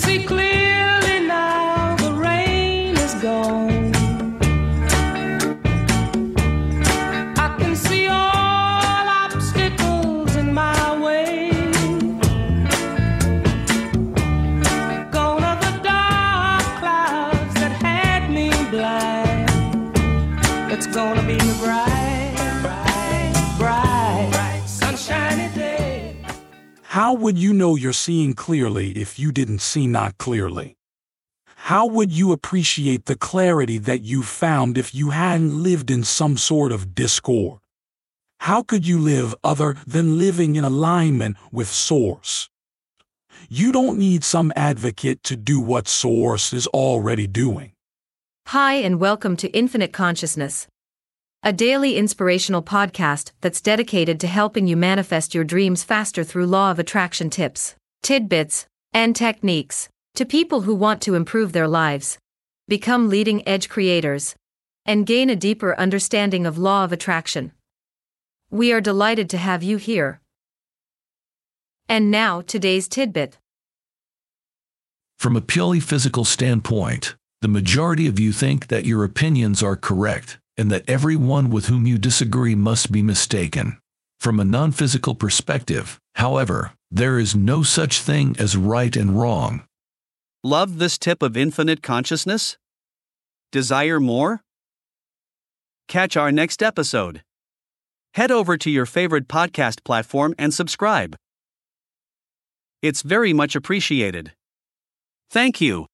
see clearly now the rain is gone. I can see all obstacles in my way. Gone are the dark clouds that had me blind. It's gonna be bright. How would you know you're seeing clearly if you didn't see not clearly? How would you appreciate the clarity that you found if you hadn't lived in some sort of discord? How could you live other than living in alignment with Source? You don't need some advocate to do what Source is already doing. Hi, and welcome to Infinite Consciousness, a daily inspirational podcast that's dedicated to helping you manifest your dreams faster through law of attraction tips, tidbits, and techniques to people who want to improve their lives, become leading edge creators, and gain a deeper understanding of law of attraction. We are delighted to have you here. And now, today's tidbit. From a purely physical standpoint, the majority of you think that your opinions are correct and that everyone with whom you disagree must be mistaken. From a non physical perspective, however, there is no such thing as right and wrong. Love this tip of infinite consciousness? Desire more? Catch our next episode. Head over to your favorite podcast platform and subscribe. It's very much appreciated. Thank you.